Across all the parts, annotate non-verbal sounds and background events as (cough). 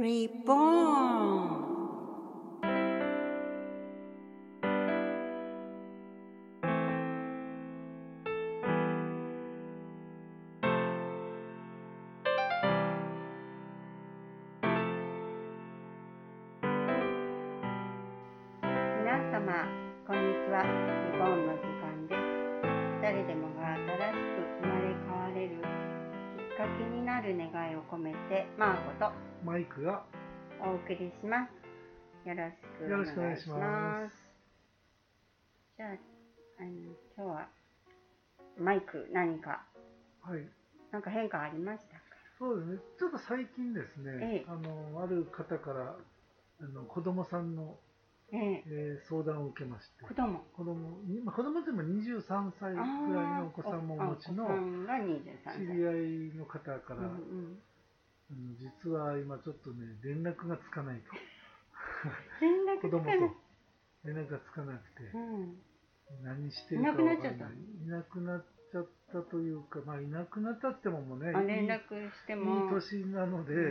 Reborn イクがお送りします。よろしくおよろしくお願いしま。ますじゃあ、あの今日はマイク何か、はいなんか変化ありましたか？そうですねちょっと最近ですね、ええあのある方からあの子供さんの、ええ、えー相談を受けまして子供。子供にまあ子供でも23歳ぐらいのお子さんもお持ちのあお子さんが23歳。知り合いの方から、うんうんあの実は今ちょっとね連絡がつかないと。連絡子供と。連絡がつかなくて。うん。何してるかわかんないいなくなっちゃった。いなくなっちゃったというかまあいなくなったってももうね連絡していも。い年なので、うんう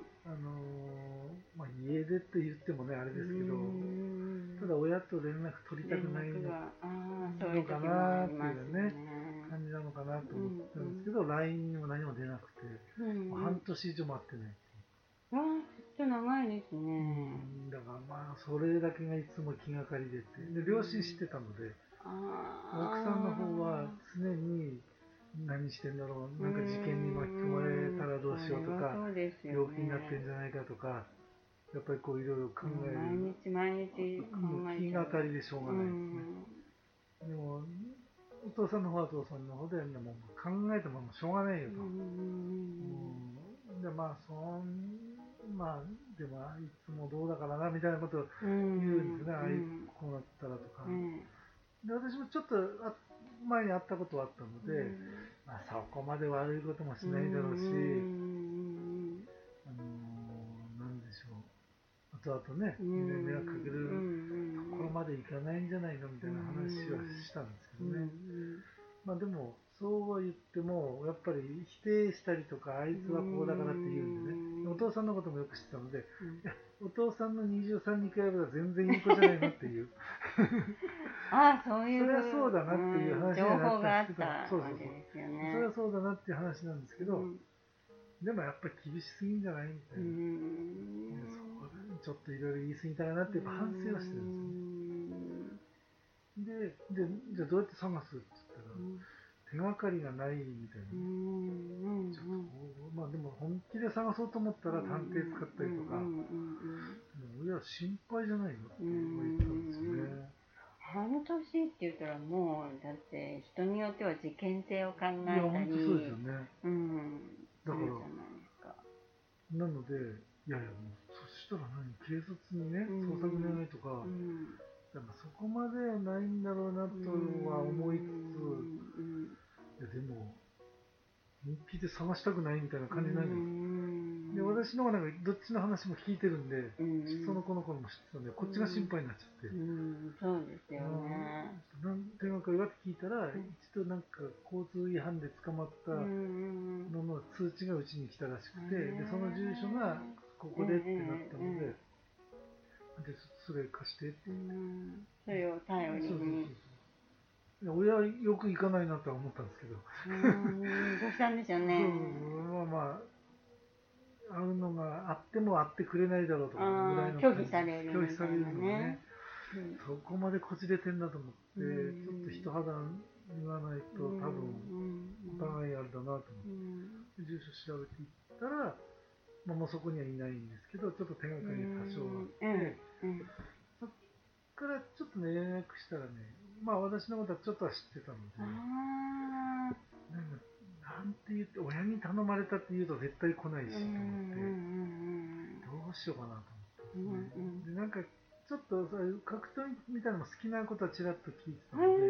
んあのーまあ、家出って言ってもねあれうんですけど、うん。ただ親と連絡取りたくないの連絡がああそういうね。感じなのかなと思ったんですけど、LINE にも何も出なくて、半年以上待ってないっていう。わあちょっと長いですね。うんだからまあそれだけがいつも気がかりでって。で両親知ってたのでああ奥さんの方は常に何してんだろうなんか事件に巻き込まれたらどうしようとかね。病気になってんじゃないかとかやっぱりこういろいろ考える。毎日毎日考え気がかりでしょうがないですね、うん。でもお父さんの方はお父さんの方でもう考えてもしょうがないよと、うんうんでまあそんまあでもいつもどうだからなみたいなことをうん言うんですね、ああいうんこうなったらとか、うんで私もちょっとあ前に会ったことはあったので、うん。まあ、そこまで悪いこともしないだろうし、うん。あのーなんでしょう。後々ね、うん。迷惑かけるうんところまでいかないんじゃないのみたいな話はしたんですけどね、まあでもそうは言ってもやっぱり否定したりとかあいつはこうだからって言うんでね、うん。お父さんのこともよく知ってたのでうん。お父さんの23に比べたら全然いい子じゃないのっていう (laughs) ああそういうそれはそうだなっていう話にな報があっったんですけどたそうそうそう。そね。れはそうだなっていう話なんですけど、うん。でもやっぱり厳しすぎんじゃないみたういな、ちょっといろいろ言い過ぎたかなっていう反省はしてるんですよ。ねででじゃあどうやって探すって言ったら手がかりがないみたいな、うんちょっとまあでも本気で探そうと思ったら探偵使ったりとか、うんうんうんうん。いや心配じゃないのって言ったんですよね、半年って言ったらもうだって人によっては事件性を考えいたりや本当そうですよね。うんだからなのでいやいやもうそしたら何？警察にねうん。捜索願いとか、うん。やっぱそこまではないんだろうなとは思いつつ、うん。いやでも本気で探したくないみたいな感じになる。んです、ん。で私の方がなんかどっちの話も聞いてるんで、うん。その子の頃も知ってたんでこっちが心配になっちゃって、うん。そうですよね。なん手がかりはって聞いたら、ん一度なんか交通違反で捕まったうん。のの通知がうちに来たらしくて、でその住所がここでってなったので、うん。でそれ貸してって。うん。それを頼りに親はよく行かないなとは思ったんですけど、うんどうしたんでね。まあまあ会うのがあっても会ってくれないだろうとかぐらいの拒否される拒否されるのがねうん。そこまでこじれてんだと思って、うんちょっと人肌言わないと多分お互いあれだなと思って、うん住所調べていったら、まあ、もうそこにはいないんですけどちょっと手がかりが多少あって、そっからちょっとね連絡したらねまあ私のことはちょっとは知ってたので、あなんかなんて言って親に頼まれたって言うと絶対来ないしと思って、どうしようかなと思って、うんうんでなんかちょっと格闘みたいなのも好きなことはちらっと聞いてたうんので、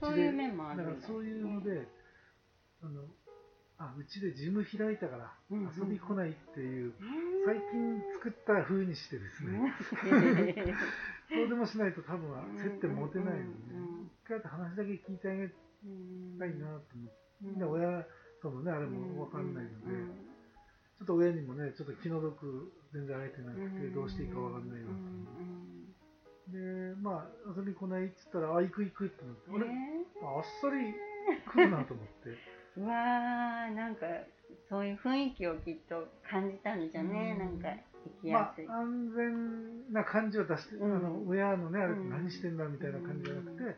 そういう面もあるんだ。だからそういうので、あのあうちでジム開いたから遊び来ないっていう、うん最近作った風にしてですね、そうでもしないと多分接点持てないので、うん一回話だけ聞いてあげたいなと思って、で親とのねあれも分かんないので、ちょっと親にもね、ちょっと気の毒全然会えてなくて、どうしていいかわかんないよってで、まあ、遊び来ないっつったら、あ、行く行くってなって、あれ、あっさり来るなと思って。(laughs) うわー、なんか、そういう雰囲気をきっと感じたんじゃね、ん。なんか、行きやすい。まあ、安全な感じを出して、うん、あの親のね、あれ何してんだみたいな感じじゃなくて、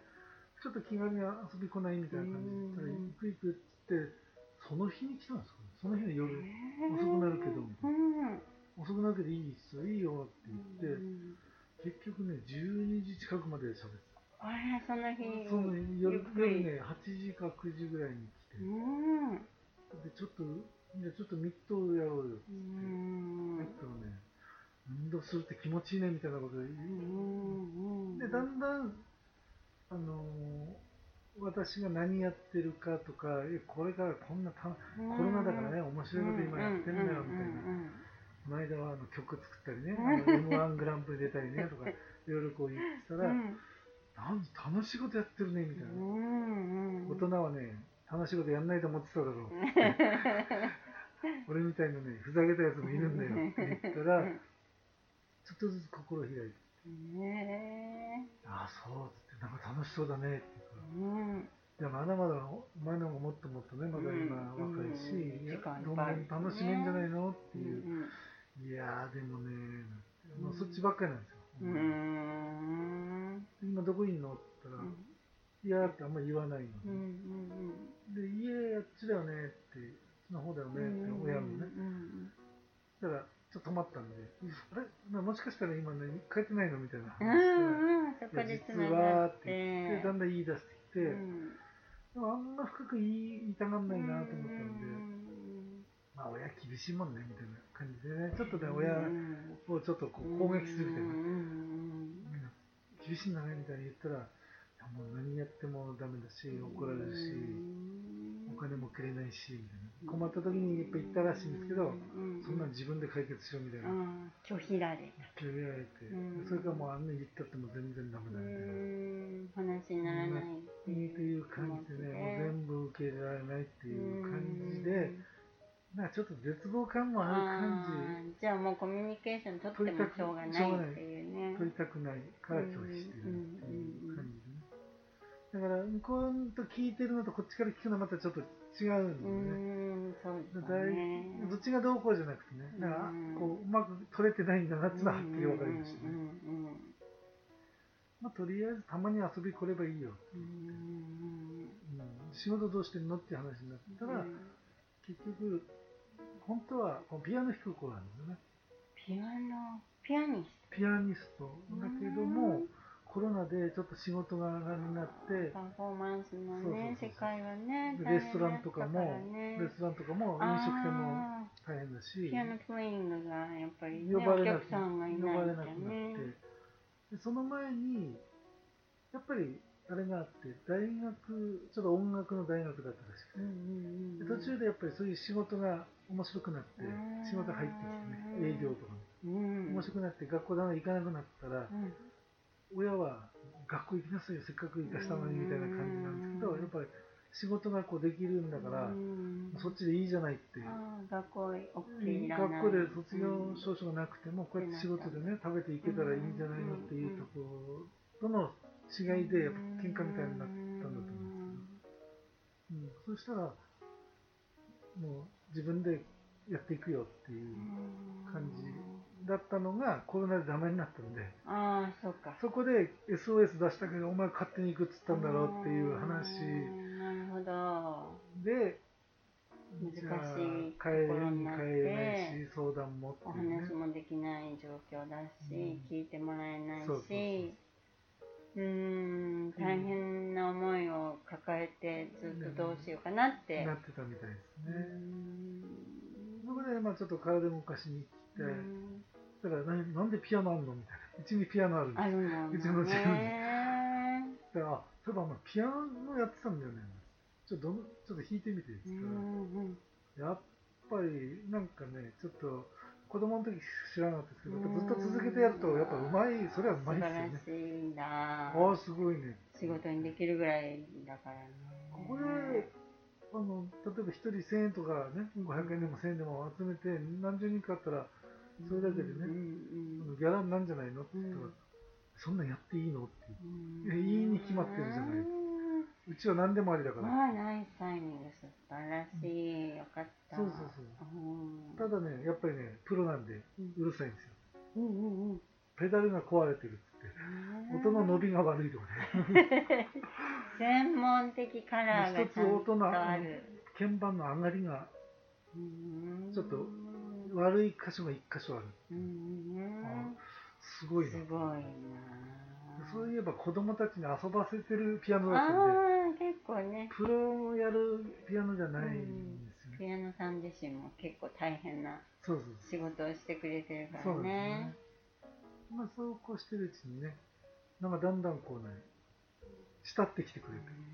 ちょっと気軽に遊び来ないみたいな感じでったら、行く行くってって、その日に来たんですかね。その日の夜、遅くなるけど、遅くなるけどいいっすよ、いいよって言って、結局ね、12時近くまで喋ってた。あれ、その日、その夜夜ね、8時か9時ぐらいに来て、で、ちょっと、じゃちょっとミットやろうよ。って言って、ミットをね、運動するって気持ちいいねみたいなことで言で、だんだん、あのー、私が何やってるかとか、え、これからこんなた、コロナだからね、面白いこと今やってんだよみたいな。この間はあの曲作ったりね、M1 グランプリ出たりねとか、(laughs) いろいろこう言ってたら、なん楽しいことやってるねみたいな。大人はね、楽しいことやんないと思ってただろう (laughs) 俺みたいなね、ふざけたやつもいるんだよ。っ (laughs) て言ったら、ちょっとずつ心開いて。ああ、そうって、なんか楽しそうだね。って言うから。うん。いやまだまだ前の方がもっともっとねまだ今若いし、うん、いやどんどん楽しめんじゃないの？っていう、うん。いやでもね、もうそっちばっかりなんですよ。今どこいんの？って言ったら、いやってあんまり言わないの、で、家あっちだよねって、その方だよね親もね。だから、ちょっと止まったんで、あれ？もしかしたら今ね、帰ってないのみたいな話して、実はって言って、だんだん言い出してきて、でもあんま深く言いたがんないなと思ったんで、まあ親厳しいもんねみたいな感じでね。ちょっとね親をちょっとこう攻撃するみたいな、厳しいんだねみたいに言ったらもう何やってもダメだし怒られるしお金もくれないしみたいな困った時にやっぱ言ったらしいんですけどそんな自分で解決しろみたいな。拒否られ。拒否られて。それからもうあんな言ったっても全然ダメだみたいな話にならないっていう。感じでねもう全部受け入れられないっていう感じでなんかちょっと絶望感もある感じ。じゃあもうコミュニケーション取ってもしょうがないっていうね。取りたくない。から拒否してるっていう感じでね。だから向こうと聞いてるのとこっちから聞くのはまたちょっと違うんだよね。そうですね。どっちがどうこうじゃなくてね。だからこううまく取れてないんだなっていうのははっきり分かりましたね。まあとりあえずたまに遊び来ればいいよって言って。うん、仕事どうしてんのって話になったら、結局本当はピアノ弾く子なんですよね。ピアノ、ピアニストピアニストだけども、コロナでちょっと仕事が上がりになって、パフォーマンスのね、世界はね、レストランとかも、ね、レストランとかも飲食店も大変だし、ピアノプレイングがやっぱり、ね、呼ばれなく呼ばれなくなって。で、その前に、やっぱりあれがあって、大学、ちょっと音楽の大学だったらしくて、途中でやっぱりそういう仕事が面白くなって、仕事入ってきてね、営業とかに、面白くなって、学校だな行かなくなったら、親は学校行きなさいよ、せっかく行かしたのにみたいな感じなんですけど、やっぱり仕事がこうできるんだから、そっちでいいじゃないって。学校学校で卒業証書がなくても、こうやって仕事でね、食べていけたらいいんじゃないのっていうところとの違いでやっぱ喧嘩みたいになったんだと思うんですけど、うん、そしたらもう自分でやっていくよっていう感じだったのがコロナでダメになったんであそうか。そこで SOS 出したけどお前勝手に行くっつったんだろうっていう話。なるほど。で難しいところになって相談も、ね、お話もできない状況だし、うん、聞いてもらえないし。そうん、大変な思いを抱えてずっとどうしようかなって。なってたみたいですね。そこで、まあちょっと体動かしに来て、だからななんでピアノあるのみたいな。うちにピアノあるんです。うちのチームに。だから、そういえばピアノやってたんだよね。ちょっとちょっと弾いてみていいですか。やっぱり、なんかね、ちょっと、子供の時知らなかったですけど、ずっと続けてやると、やっぱうまい、それはうまいですよね。素晴らしいんだ。ああ、すごいね。仕事にできるぐらいだからね。ここで、あの例えば1人1000円とかね500円でも1000円でも集めて何十人かあったらそれだけでね、ギャラなんじゃないの？って言ったら、うん、そんなんやっていいの？って言う、いいに決まってるじゃない。うちは何でもありだから。まあ、ナイスタイミング、素晴らしい、よかった。そうそうそう。ただね、やっぱりね、プロなんで、うるさいんですよ。うんうんうん。ペダルが壊れてるっつって、音の伸びが悪いとかね。(laughs) 専門的カラーがちゃんとある。鍵盤の上がりが、ちょっと悪い箇所が一箇所ある。すごいな。すごいな。そういえば子供たちに遊ばせてるピアノだったんで、結構ね。プロやるピアノじゃないんですよね。ピアノさん自身も結構大変な仕事をしてくれてるからね。そうですね。まあそうこうしてるうちにね、なんかだんだんこうね、慕ってきてくれて。ね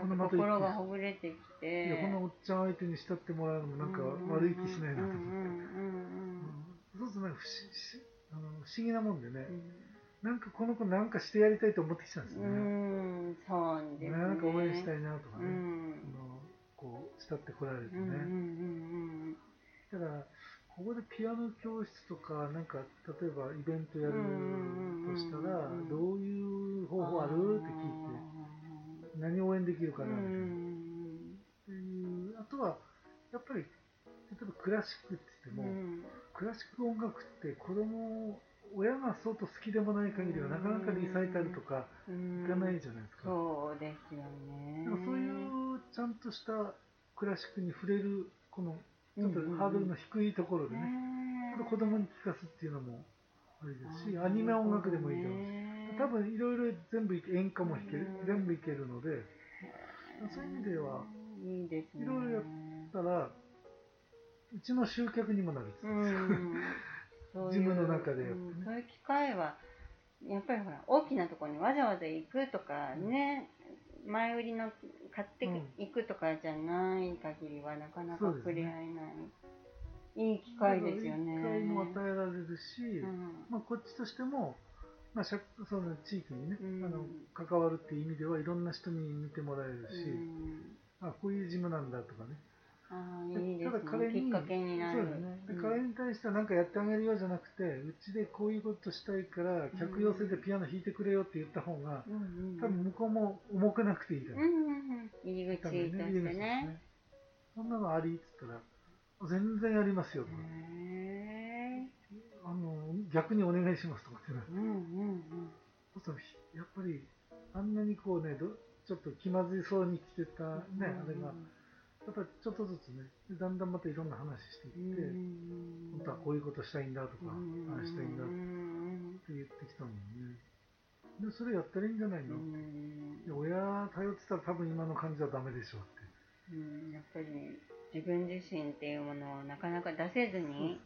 この心がほぐれてきて。いや、このおっちゃん相手に慕ってもらうのもなんか悪い気しないなと思って。そうするとなんか不思議なもんでね。うんなんかこの子なんかしてやりたいと思ってきたんですよね。うん、そうですね。なんか応援したいなとかね。うん、のこう慕ってこられてね。だからここでピアノ教室とかなんか例えばイベントやるとしたらどういう方法ある？って聞いて何を応援できるかなみたいな。っていうあとはやっぱり例えばクラシックって言っても、クラシック音楽って子供親が相当好きでもない限りはなかなかリサイタルとかいかないじゃないですか。そうですよね。そういうちゃんとしたクラシックに触れるこのちょっとハードルの低いところでね、うんうん、子供に聴かすっていうのもあれですし、アニメ音楽でもいいと思うし、多分いろいろ全部演歌も弾ける、全部いけるので、そういう意味では、いろいろやったら、うちの集客にもなるんです。(laughs) そういうの中で、ねうん、そういう機会はやっぱりほら大きなところにわざわざ行くとかね、うん、前売りの買っていくとかじゃない限りはなかなか触れ合えない、ね、いい機会ですよね。機会も与えられるし、うん、まあ、こっちとしても、まあ、その地域にね、あの関わるっていう意味ではいろんな人に見てもらえるし、あこういう事務なんだとかね。あいただ彼にそうね、で彼に対しては何かやってあげるようじゃなくてうちでこういうことしたいから客寄せでピアノ弾いてくれよって言った方が、うんうん、多分向こうも重くなくていいから、うんうんうん、入り口としてね。ねね。そんなのありっつったら全然やりますよとあの逆にお願いしますとかってな、うんうんうん、やっぱりあんなにこうねちょっと気まずいそうに来てたね、うんうん、あれがやっぱりちょっとずつね、だんだんまたいろんな話していって、本当はこういうことしたいんだとか、ああしたいんだって言ってきたもんね。で、それやったらいいんじゃないの？で親頼ってたら多分今の感じはダメでしょうって。うん、やっぱり自分自身っていうものをなかなか出せずに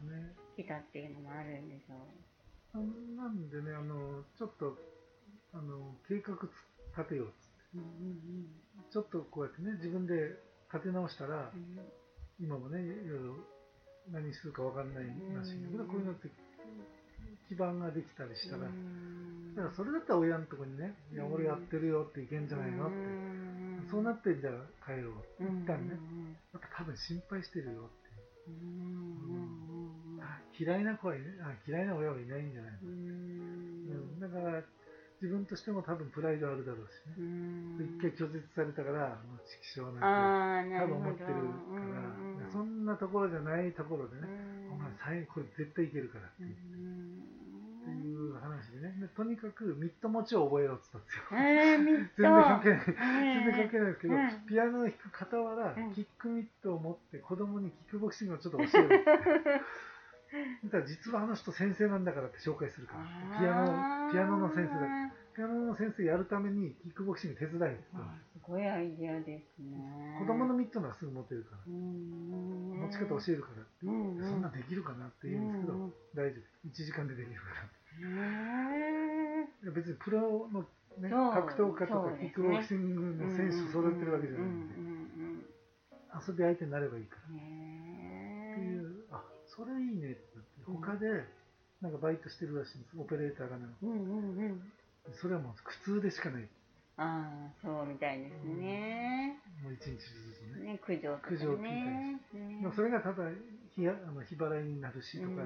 来たっていうのもあるんでしょう。うなんでね、あの、ちょっと、あの、計画立てようっつって。ちょっとこうやってね、自分で立て直したら、うん、今もね、いろいろ何するか分かんないらしいけど、こういうのって基盤ができたりしたら、だからそれだったら親のとこにね、いや、俺やってるよっていけんじゃないの？って、そうなってんじゃ帰ろうって、一旦ね、やっぱ多分心配してるよって。嫌いな子はい嫌いな親はいないんじゃないの、うん、だから自分としても多分プライドあるだろうしね。一回拒絶されたから、もう畜生なんて多分思ってるから、そんなところじゃないところでね、お前最後これ絶対いけるからってっていう話でね、とにかくミット持ちを覚えろって言ったんですよ。全然関係ない。全然関係ないですけど、ピアノを弾く傍ら、キックミットを持って子供にキックボクシングをちょっと教えるって。(laughs) だから実はあの人先生なんだからって紹介するから。ピアノ、ピアノの先生だ。ピアノの先生やるためにキックボクシング手伝いすごいアイデアですね。子供のミットならすぐ持てるから。持ち方教えるから。って。そんなできるかなって言うんですけど、大丈夫。1時間でできるから。別にプロの、ね、格闘家とかキックボクシングの選手育てるわけじゃないんで、遊び相手になればいいから。っていう、あそれいいねってなって、他で、なんかバイトしてるらしいんです、オペレーターがね。うんうんうん、それはもう苦痛でしかない。ああ、そうみたいですね。もう一日ずつね。ね、苦情苦情聞いたりね。まあそれがただ日やあの日払いになるしとか、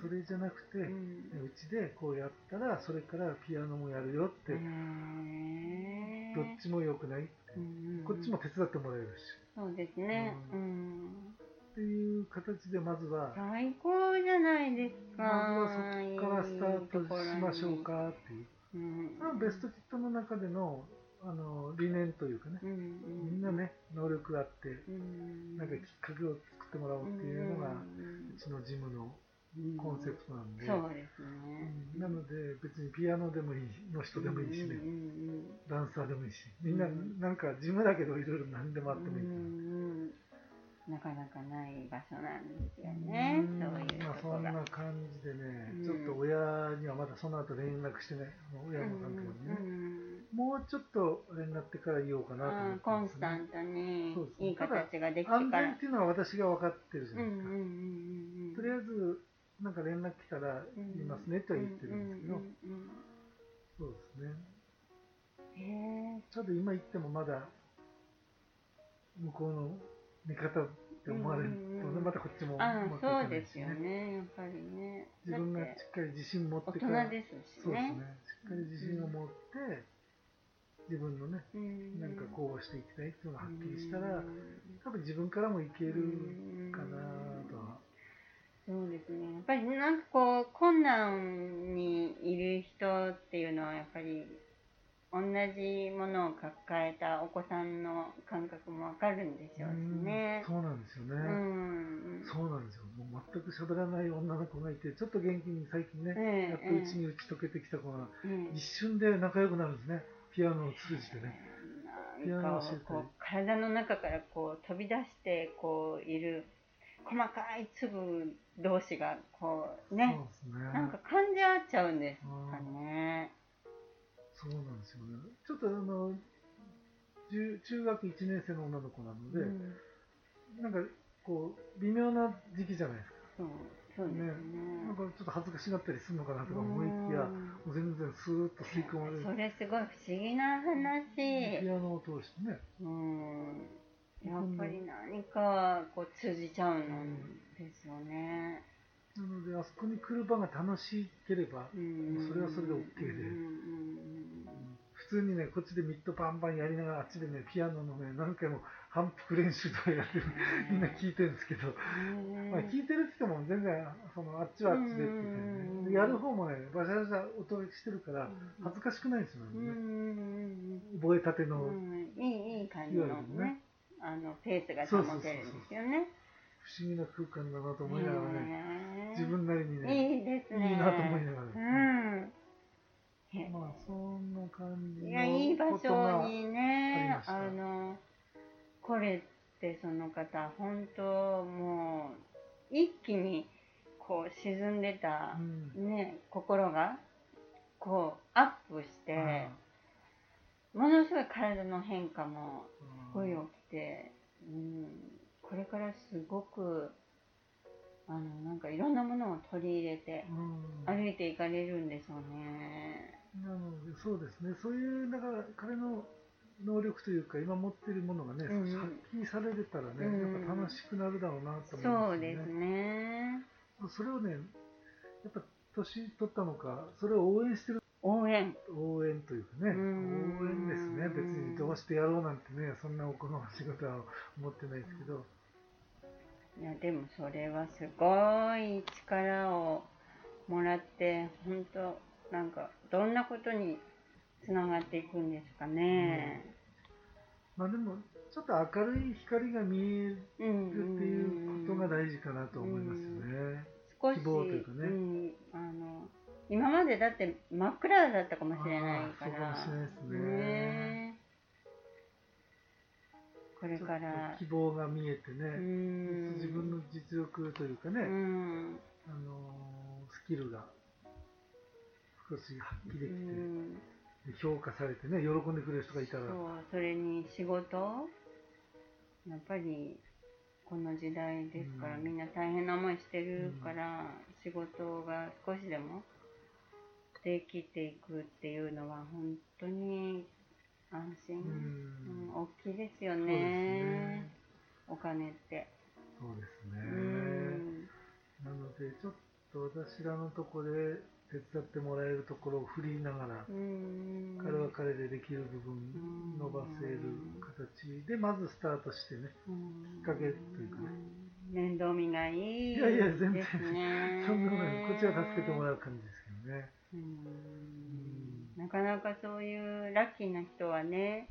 それじゃなくて、ううんちでこうやったらそれからピアノもやるよって、どっちも良くない、うんこっちも手伝ってもらえるしそうですね。ううん。っていう形でまずは最高じゃないですか。まずはそこからスタートしましょうかっていう。うん。それはベストキットの中でのあの理念というかね。うんうん。みんなね能力があってうん。なんかきっかけを作ってもらおうっていうのがうちのジムのうん。コンセプトなんで、そうですね。うん。なので別にピアノでもいいの人でもいいしね、ダンサーでもいいし。みんなうん。なんかジムだけどいろいろ何でもあってもいい、なかなかない場所なんですよね。うん。そういうまあそん。な感じでね、うん。ちょっと親にはまだその後連絡してない。親の関係にね、うんもうちょっとあれになってから言おうかなと思ってうんコンスタントにいい形ができて安から。全っていうのは私が分かってるじゃうんないですか、とりあえずなんか連絡来たら言いますねとは言ってるんですけど、そうですねうん。へえちょうど今言ってもまだ向こうの味方って思われるとね、うんうんうん。またこっちもああうまくいかないしそうですよねやっぱりね。自分がしだっかり自信持って大から。人ですしそうですね。ねしっかり自信を持って自分のねうんなんかこうしていきたいっていうのがはっきりしたらうん多分自分からもいけるかなとは。そうですね。やっぱりなんかこう困難にいる人っていうのはやっぱり同じものを抱えたお子さんの感覚もわかるんでしょうしね。うんそうなんですよね、うん。そうなんですよ。もう全く喋らない女の子がいてちょっと元気に最近ね、ええやっとうちに打ち解けてきた子がうん。一瞬で仲良くなるんですね。ピアノを通じてね。ピアノなんかをこう体の中からこう飛び出してこういる細かい粒同士がこうねそうね。なんか感じ合っちゃうんですかね。中中学1年生の女の子なので、うん。なんかこう微妙な時期じゃないですか。そうそうですね。なんかちょっと恥ずかしがったりするのかなとか思いきやもう全然スーッと吸い込まれる。それすごい不思議な話。ピアノを通してね。うん。やっぱり何かこう通じちゃうんですよね。なのであそこに来る場が楽しければうん。それはそれで OK で。うん普通にねこっちでミッドパンパンやりながらあっちでねピアノのね何回も反復練習とかやってる。みんな聞いてるんですけど、うんまあ、聞いてるって言っても全然そのあっちはあっちでって言ってうん。ねやる方もねバシャバシャ音がしてるから恥ずかしくないですようんね、うん覚えたての、うん。いいいい感じのねあのペースが保てるんですよね。不思議な空間だなと思いながらね、ね。自分なりにね。いいですね。いいなと思いながら。うん。へまあそんな感じいやいい場所にねあのこれってその方本当もう一気にこう沈んでたうん。ね心がこうアップしてあものすごい体の変化もあすごい起きて、うん、これからすごくあのなんかいろんなものを取り入れてうん。歩いていかれるんでしょうね。なのでそうですね。そういうだから彼の能力というか今持ってるものがね、うん。発揮されれたらね、うん。やっぱ楽しくなるだろうなと思いそますよね。うですね。それをねやっぱ年取ったのかそれを応援してる応援。応援というかね応うん。援ですね。別にどうしてやろうなんてねそんなおこがましいことは思ってないですけど、いやでもそれはすごい力をもらって本当なんかどんなことにつながっていくんですかね。まあでもちょっと明るい光が見えるうんっていうことが大事かなと思いますよね。少し、希望というかね。ん、あの今までだって真っ暗だったかもしれないかあーそうからもしれないですね。ね。これから。希望が見えてうね、ん。自分の実力というかね、うん。あのースキルが少し発揮できて、うん。で評価されてね喜んでくれる人がいたら。そうそれに仕事？やっぱりこの時代ですから、うん。みんな大変な思いしてるから、仕事が少しでもって生きていくっていうのは本当に安心、うん、大きいですよね、ね、お金って。そうですね、なのでちょっと私らのとこで手伝ってもらえるところを振りながら、彼は彼でできる部分伸ばせる形でまずスタートしてね、きっかけというかね。面倒見がいい、いやいや、全然、そんなことない。こっちは助けてもらう感じですけどね。なかなかそういうラッキーな人はね、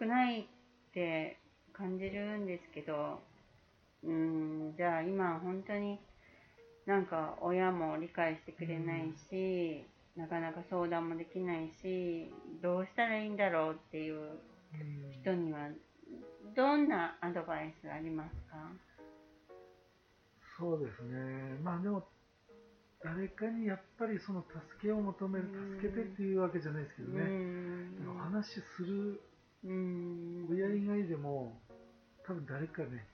少ないって感じるんですけど、うん、じゃあ今本当になんか親も理解してくれないし、なかなか相談もできないしどうしたらいいんだろうっていう人にはどんなアドバイスありますか？そうですね。まあでも誰かにやっぱりその助けを求める助けてっていうわけじゃないですけどね。お話しする親以外でも多分誰かね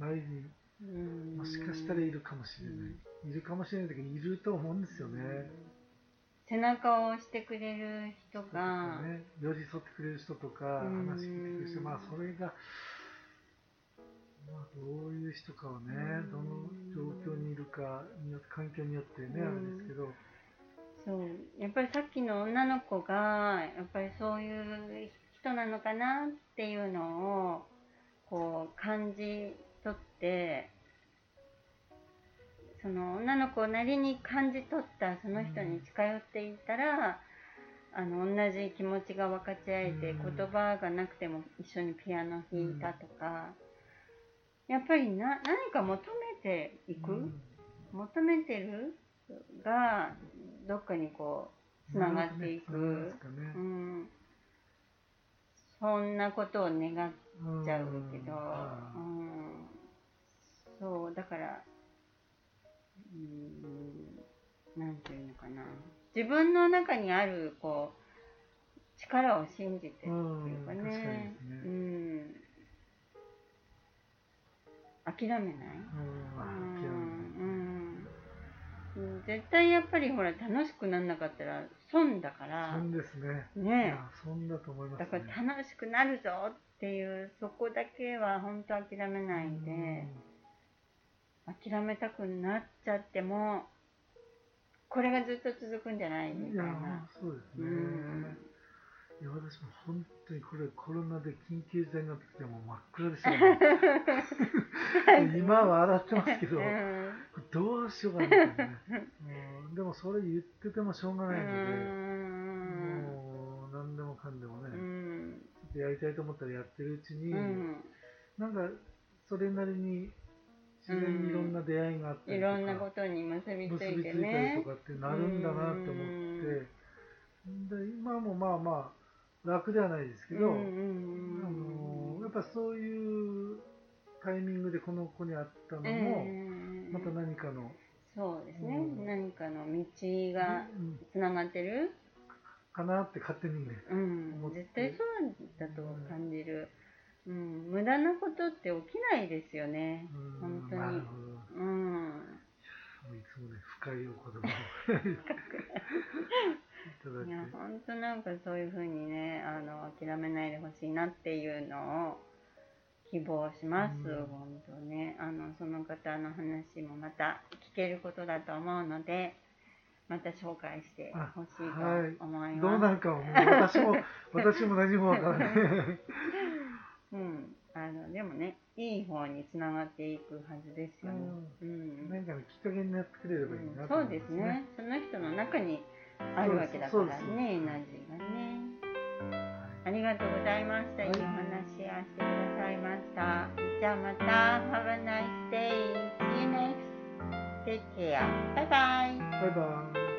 周りにもしかしたらいるかもしれない。いるかもしれないけど、いると思うんですよね。背中を押してくれる人が、ね、寄り添ってくれる人とか、話聞いてくれる人、まあそれが、まあ、どういう人かはね、どの状況にいるかによって、環境によってね、あるんですけど。そうやっぱりさっきの女の子がやっぱりそういう人なのかなっていうのをこう感じ取ってその女の子なりに感じ取ったその人に近寄っていったら、あの同じ気持ちが分かち合えて、言葉がなくても一緒にピアノ弾いたとか、やっぱりな何か求めていく、求めてるがどっかにこうつながっていく、うん、そんなことを願っちゃうけど、うん、そうだからうんなんていうのかな。自分の中にあるこう力を信じてるっていうかね,、ね。うん。諦めない、うんうん、絶対やっぱりほら楽しくなんなかったら損だから。損ですね。ね。損だと思います、ね、だから楽しくなるぞっていうそこだけは本当諦めないで、諦めたくなっちゃってもこれがずっと続くんじゃないみたいな。そうですね、うん。いや私も本当にこれコロナで緊急事態になってきても真っ暗でしたね。今は笑ってますけど、うん、どうしようかなね、うん、でもそれ言っててもしょうがないので、もう何でもかんでもね、うん、ちょっとやりたいと思ったらやってるうちに、うん、なんかそれなりに自然にいろんな出会いがあったりとか、いろんなことに結びついてね。結びついたりとかってなるんだなって思って、で今もまあまあ楽ではないですけど、あのやっぱそういうタイミングでこの子に会ったのも、また何かのそうですね、うん、何かの道がつながってる、かなって勝手にね、うん、絶対そうだと感じる。うん、無駄なことって起きないですよね、本当に。うん。いつもね、深いお言葉をいや、本当なんかそういうふうにね、あの、諦めないでほしいなっていうのを希望します、うん、本当ね。あの、その方の話もまた聞けることだと思うので、また紹介してほしいと思います。はい、どうなるかも、私も、私も何もわからない。(laughs) うん、あのでもねいい方につながっていくはずですよね。うん、何かのきっかけになってくれればいいなね、そうですね。その人の中にあるわけだからね、エナジーがね。ありがとうございました。いいお話をしてくださいました。じゃあまた、Have a nice day. See you next. Take care. Bye bye. Bye bye.